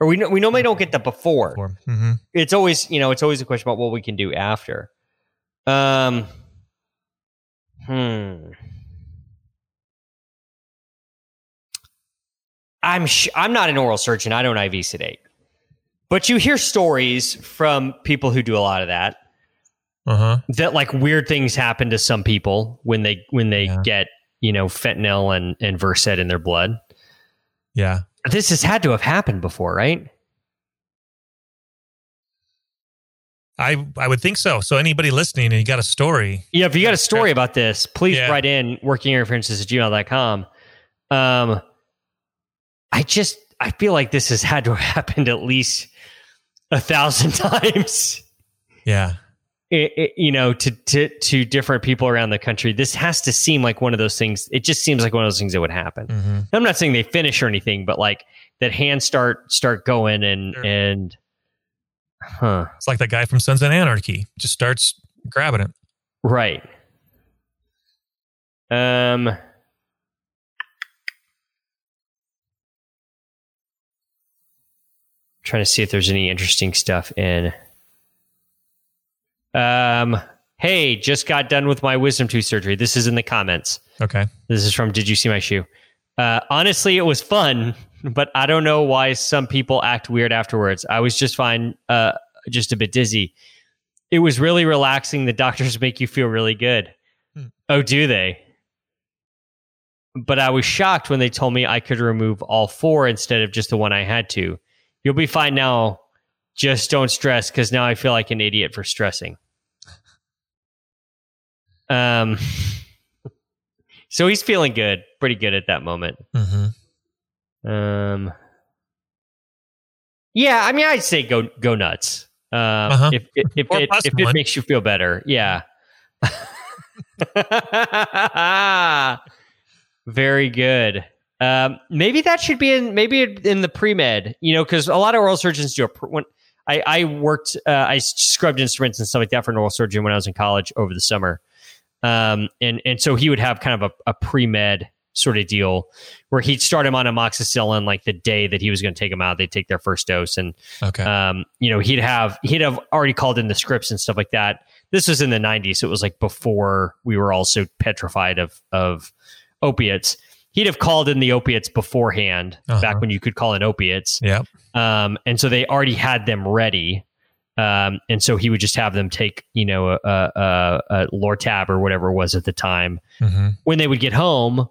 Or we we normally don't get the before. Mm-hmm. it's always you know it's always a question about what we can do after um hmm i'm sh- i'm not an oral surgeon i don't iv sedate but you hear stories from people who do a lot of that Uh huh. that like weird things happen to some people when they when they Yeah. get you know fentanyl and and versed in their blood Yeah. This has had to have happened before right I I would think so. So anybody listening and you got a story, Yeah, if you got a story about this, please Yeah. write in workinginterferences at gmail.com. Um, I just, I feel like this has had to have happened at least a thousand <laughs> times. yeah, it, it, you know, to, to to different people around the country, this has to seem like one of those things. It just seems like one of those things that would happen. Mm-hmm. I'm not saying they finish or anything, but like that hands start start going and Sure. and huh, It's like that guy from Sons of Anarchy just starts grabbing it. right. Um. Trying to see if there's any interesting stuff in. Um. Hey, just got done with my wisdom tooth surgery. This is in the comments. Okay. This is from Did You See My Shoe? Uh, honestly, it was fun, but I don't know why some people act weird afterwards. I was just fine, uh, just a bit dizzy. It was really relaxing. The doctors make you feel really good. Hmm. Oh, do they? But I was shocked when they told me I could remove all four instead of just the one I had to. You'll be fine now. Just don't stress because now I feel like an idiot for stressing. Um, <laughs> so he's feeling good, pretty good at that moment. Mm-hmm. Um, yeah, I mean, I'd say go go nuts. Um, Uh-huh. if if, if it if it makes you feel better, yeah. <laughs> Very good. Um, maybe that should be in maybe in the pre med. You know, because a lot of oral surgeons do a when I I worked uh, I scrubbed instruments and stuff like that for an oral surgeon when I was in college over the summer. Um, and and so he would have kind of a, a pre med sort of deal where he'd start him on amoxicillin like the day that he was going to take him out. They'd take their first dose, and Okay. um, you know he'd have he'd have already called in the scripts and stuff like that. This was in the '90s, so it was like before we were all so petrified of of opiates. He'd have called in the opiates beforehand, Uh-huh. back when you could call in opiates, yep. um, and so they already had them ready. Um, and so he would just have them take, you know, a, a, a, a Lortab or whatever it was at the time. Mm-hmm. When they would get home,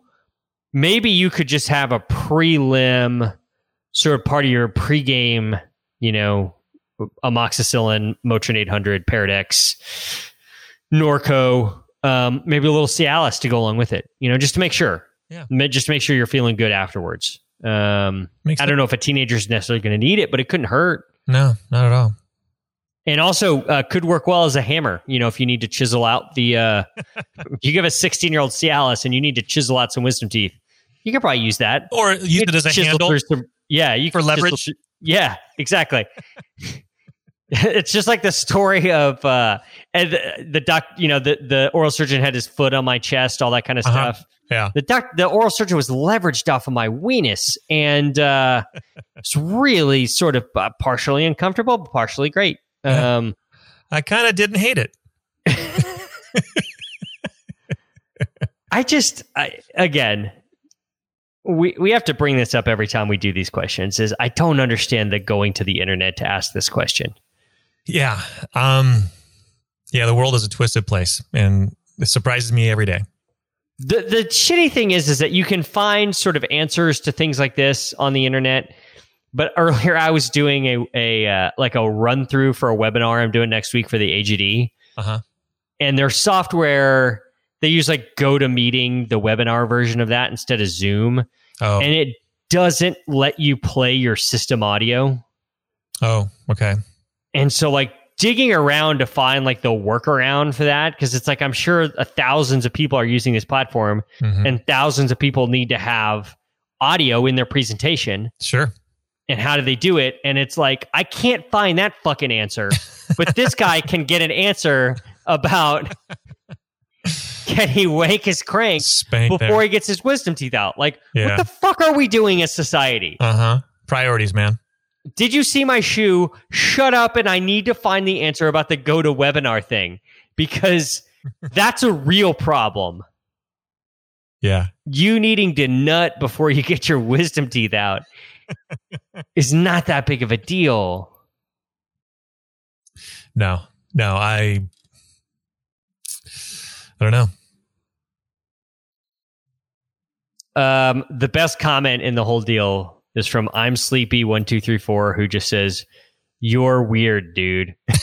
maybe you could just have a prelim sort of part of your pregame, you know, amoxicillin, Motrin 800, Peridex, Norco, um, maybe a little Cialis to go along with it, you know, just to make sure. Yeah. Just make sure you're feeling good afterwards. Um, Makes I don't know if a teenager is necessarily going to need it, but it couldn't hurt. No, not at all. And also uh, could work well as a hammer. You know, if you need to chisel out the, uh, <laughs> you give a 16 year old Cialis and you need to chisel out some wisdom teeth, you could probably use that. Or use it as a handle. some- yeah, you for can chisel leverage? yeah, exactly. <laughs> <laughs> it's just like the story of uh, and the, the doc. You know, the the oral surgeon had his foot on my chest, all that kind of Uh-huh. stuff. Yeah. The doc, the oral surgeon was leveraged off of my weenus, and uh, <laughs> it's really sort of uh, partially uncomfortable, but partially great. Um, I kind of didn't hate it. <laughs> I just, I, again, we we have to bring this up every time we do these questions. Is I don't understand the going to the internet to ask this question. Yeah. Um yeah, the world is a twisted place and it surprises me every day. The the shitty thing is, is that you can find sort of answers to things like this on the internet. But <laughs> earlier, I was doing a a uh, like a run through for a webinar I'm doing next week for the AGD, Uh-huh. and their software they use like GoToMeeting, the webinar version of that instead of Zoom, Oh. and it doesn't let you play your system audio. oh, okay. And so like digging around to find like the workaround for that because it's like I'm sure uh, thousands of people are using this platform Mhm. and thousands of people need to have audio in their presentation Sure. and how do they do it and it's like I can't find that fucking answer but this guy <laughs> can get an answer about can he wake his crank Spank before there. he gets his wisdom teeth out like Yeah. what the fuck are we doing as society Uh-huh. Priorities, man. Did you see my shoe? Shut up, and I need to find the answer about the go to webinar thing because <laughs> that's a real problem. Yeah. You needing to nut before you get your wisdom teeth out <laughs> is not that big of a deal. No. No, I I don't know. Um, the best comment in the whole deal is from I'm Sleepy one two three four, who just says, "You're weird, dude." <laughs>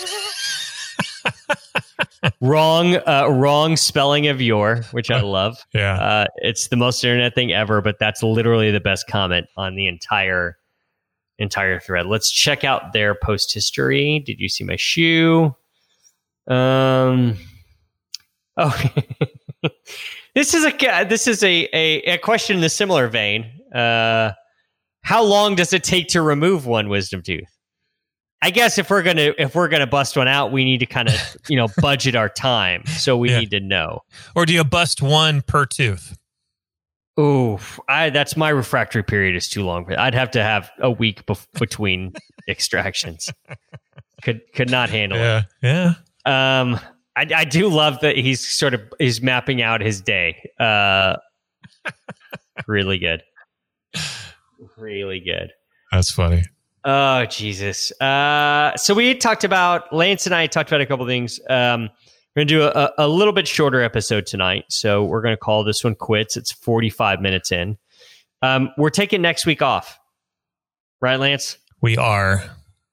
wrong, uh, wrong spelling of your, which I love. <laughs> Yeah. Uh, it's the most internet thing ever, but that's literally the best comment on the entire entire thread. Let's check out their post history. Did you see my shoe? Um. Oh, <laughs> this is a this is a, a, a question in a similar vein. Uh, how long does it take to remove one wisdom tooth? I guess if we're gonna if we're gonna bust one out, we need to kind of <laughs> you know budget our time. So we Yeah. need to know. Or do you bust one per tooth? Oof, I that's my refractory period is too long. I'd have to have a week bef- between <laughs> extractions. Could could not handle Yeah. Yeah. Um, I, I do love that he's sort of he's mapping out his day. Uh, <laughs> really good, really good. That's funny. Oh Jesus! Uh, so we talked about Lance and I talked about a couple things. Um, we're gonna do a, a little bit shorter episode tonight, so we're gonna call this one quits. It's forty five minutes in. Um, we're taking next week off, right, Lance? We are.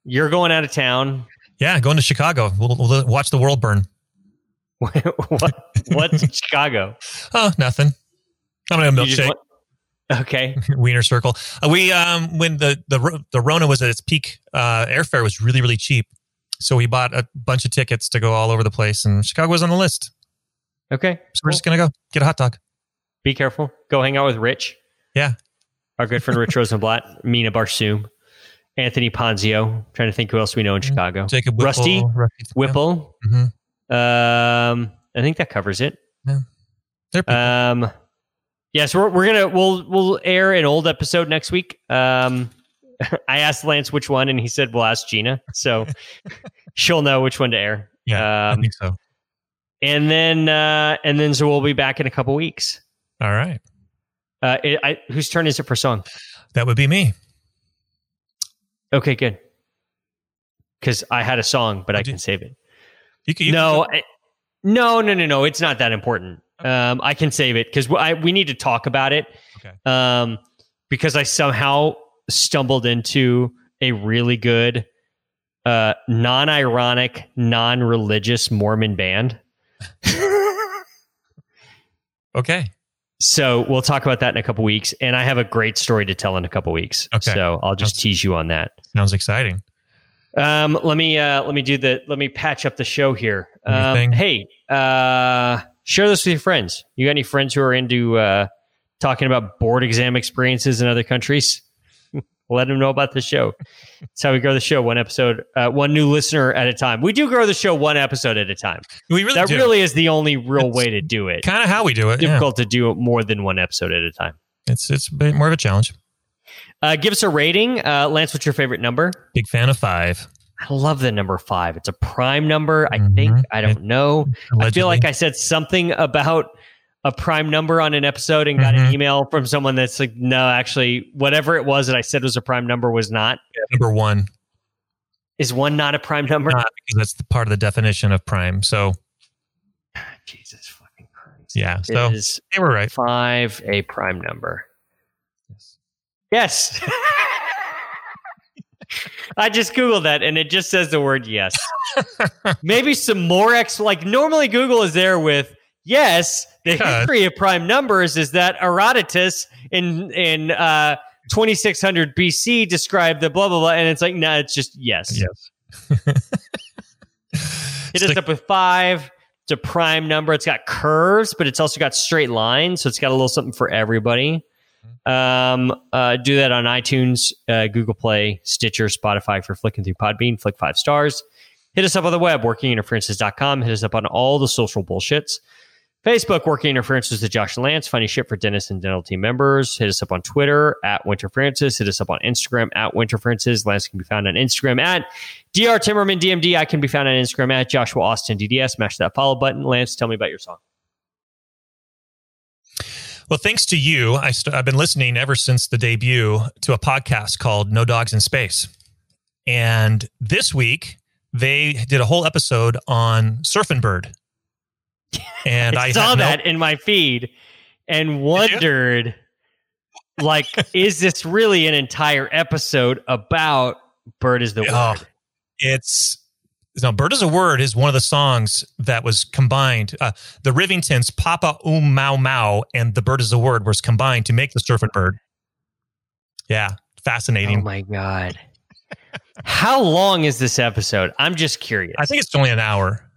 You're going out of town. Yeah, going to Chicago. We'll, we'll watch the world burn. <laughs> what? What's <laughs> Chicago? Oh, nothing. I'm gonna milkshake. Okay. <laughs> Wiener Circle. Uh, we um when the the the Rona was at its peak, uh, airfare was really really cheap, so we bought a bunch of tickets to go all over the place, and Chicago was on the list. Okay. So we're just gonna go get a hot dog. Be careful. Go hang out with Rich. Yeah. Our good friend Rich <laughs> Rosenblatt, Mina Barsoom, Anthony Ponzio. Trying to think who else we know in Chicago. Jacob Whipple, Rusty? Rusty Whipple. Mhm. Um, I think that covers it. They're people. Um, yeah, so we're, we're gonna we'll we'll air an old episode next week. Um, <laughs> I asked Lance which one, and he said we'll ask Gina, so <laughs> she'll know which one to air. yeah, I um, think so. And then uh, and then so we'll be back in a couple weeks. All right, Uh, it, I, whose turn is it for song? that would be me. Okay, good. Because I had a song, but Oh, I can save it. You can, you no, can- I, no, no, no, no. It's not that important. Um, I can save it because we need to talk about it. Okay. Um, because I somehow stumbled into a really good, uh, non-ironic, non-religious Mormon band. <laughs> okay. So we'll talk about that in a couple weeks, and I have a great story to tell in a couple weeks. Okay. So I'll just Sounds- tease you on that. Sounds exciting. Um, let me uh, let me do the let me patch up the show here. Um, hey, uh, share this with your friends. You got any friends who are into uh, talking about board exam experiences in other countries? <laughs> Let them know about the show. That's how we grow the show one episode, uh, one new listener at a time. We do grow the show one episode at a time. We really That do. really is the only real It's way to do it. kind of how we do it. Yeah. Difficult to do more than one episode at a time. It's it's a bit more of a challenge. Uh, give us a rating, uh, Lance. What's your favorite number? Big fan of five. I love the number five. It's a prime number. I Mhm. think. I don't know. I feel like I said something about a prime number on an episode and got an Mhm. email from someone that's like, no, actually, whatever it was that I said was a prime number was not. number one, Is one not a prime number? not because that's the part of the definition of prime. So <sighs> Jesus fucking Christ. yeah, so they were right. five a prime number? Yes. <laughs> I just Googled that and it just says the word yes. Maybe some more X. Like normally, Google is there with yes. The Yeah. history of prime numbers is that Herodotus in in uh, 2600 BC described the blah blah blah, and it's like no, it's just yes. Yes. Hit us Stick- up with five. It's a prime number. It's got curves, but it's also got straight lines, so it's got a little something for everybody. Um, uh, do that on iTunes, uh, Google Play, Stitcher, Spotify for flicking through Podbean. Flick five stars. Hit us up on the web, workinginterferences.com. Hit us up on all the social bullshits. Facebook, Working Interferences with Josh and Lance. Funny shit for dentists and dental team members. Hit us up on Twitter at Winter Francis. Hit us up on Instagram at Winter Francis. Lance can be found on Instagram at Dr. Timmerman DMD. I can be found on Instagram at Joshua Austin DDS. Smash that follow button. Lance, tell me about your song. Well, thanks to you, I st- I've been listening ever since the debut to a podcast called No Dogs in Space. And this week, they did a whole episode on Surfing Bird. And <laughs> I, I, saw had no- that in my feed and wondered, like, <laughs> is this really an entire episode about Bird is the Oh, Word? it's no bird is a word is one of the songs that was combined uh, the rivingtons papa um mau mau and the bird is a word was combined to make the surfing bird yeah fascinating. Oh my God. How long is this episode? I'm just curious. i think it's only an hour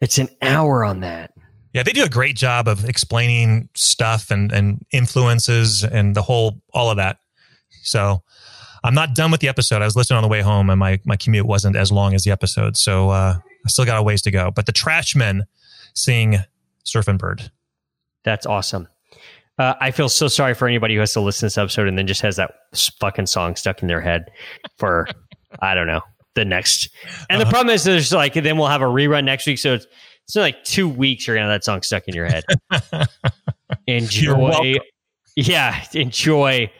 It's an hour on that. Yeah, they do a great job of explaining stuff and, and influences and the whole all of that. So I'm not done with the episode. I was listening on the way home and my, my commute wasn't as long as the episode. So uh, I still got a ways to go. But the Trashmen sing Surfing Bird. That's awesome. Uh, I feel so sorry for anybody who has to listen to this episode and then just has that fucking song stuck in their head for, <laughs> I don't know, the next. And the Uh-huh. problem is there's like, then we'll have a rerun next week. So it's, it's like two weeks you're going to have that song stuck in your head. <laughs> enjoy. Yeah, enjoy.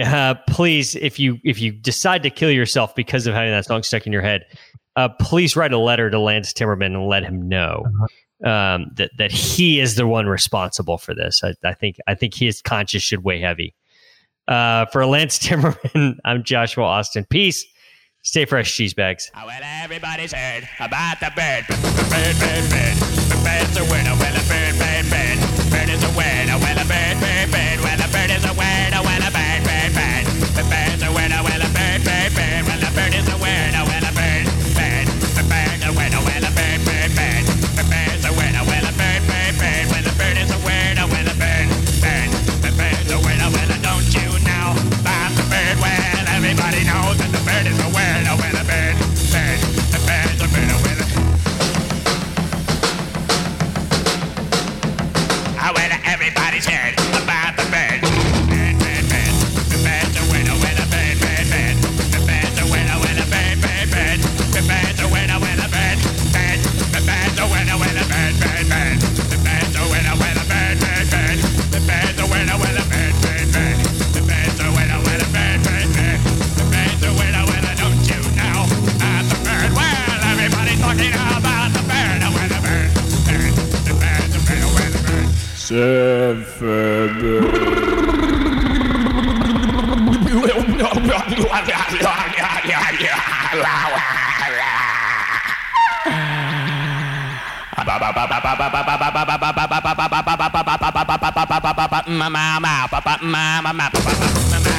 Uh, please, if you if you decide to kill yourself because of having that song stuck in your head, uh, please write a letter to Lance Timmerman and let him know um, that that he is the one responsible for this. I, I think I think his conscience should weigh heavy. Uh, for Lance <laughs> Timmerman, I'm Joshua Austin. Peace. Stay fresh, cheese bags. Oh, well, everybody's heard about the bird. Bird, bird, bird. The bird's a winner. Well, a bird, bird, bird. Everybody's heard about the the bird, ma ma ma pa pa ma ma ma pa pa ma ma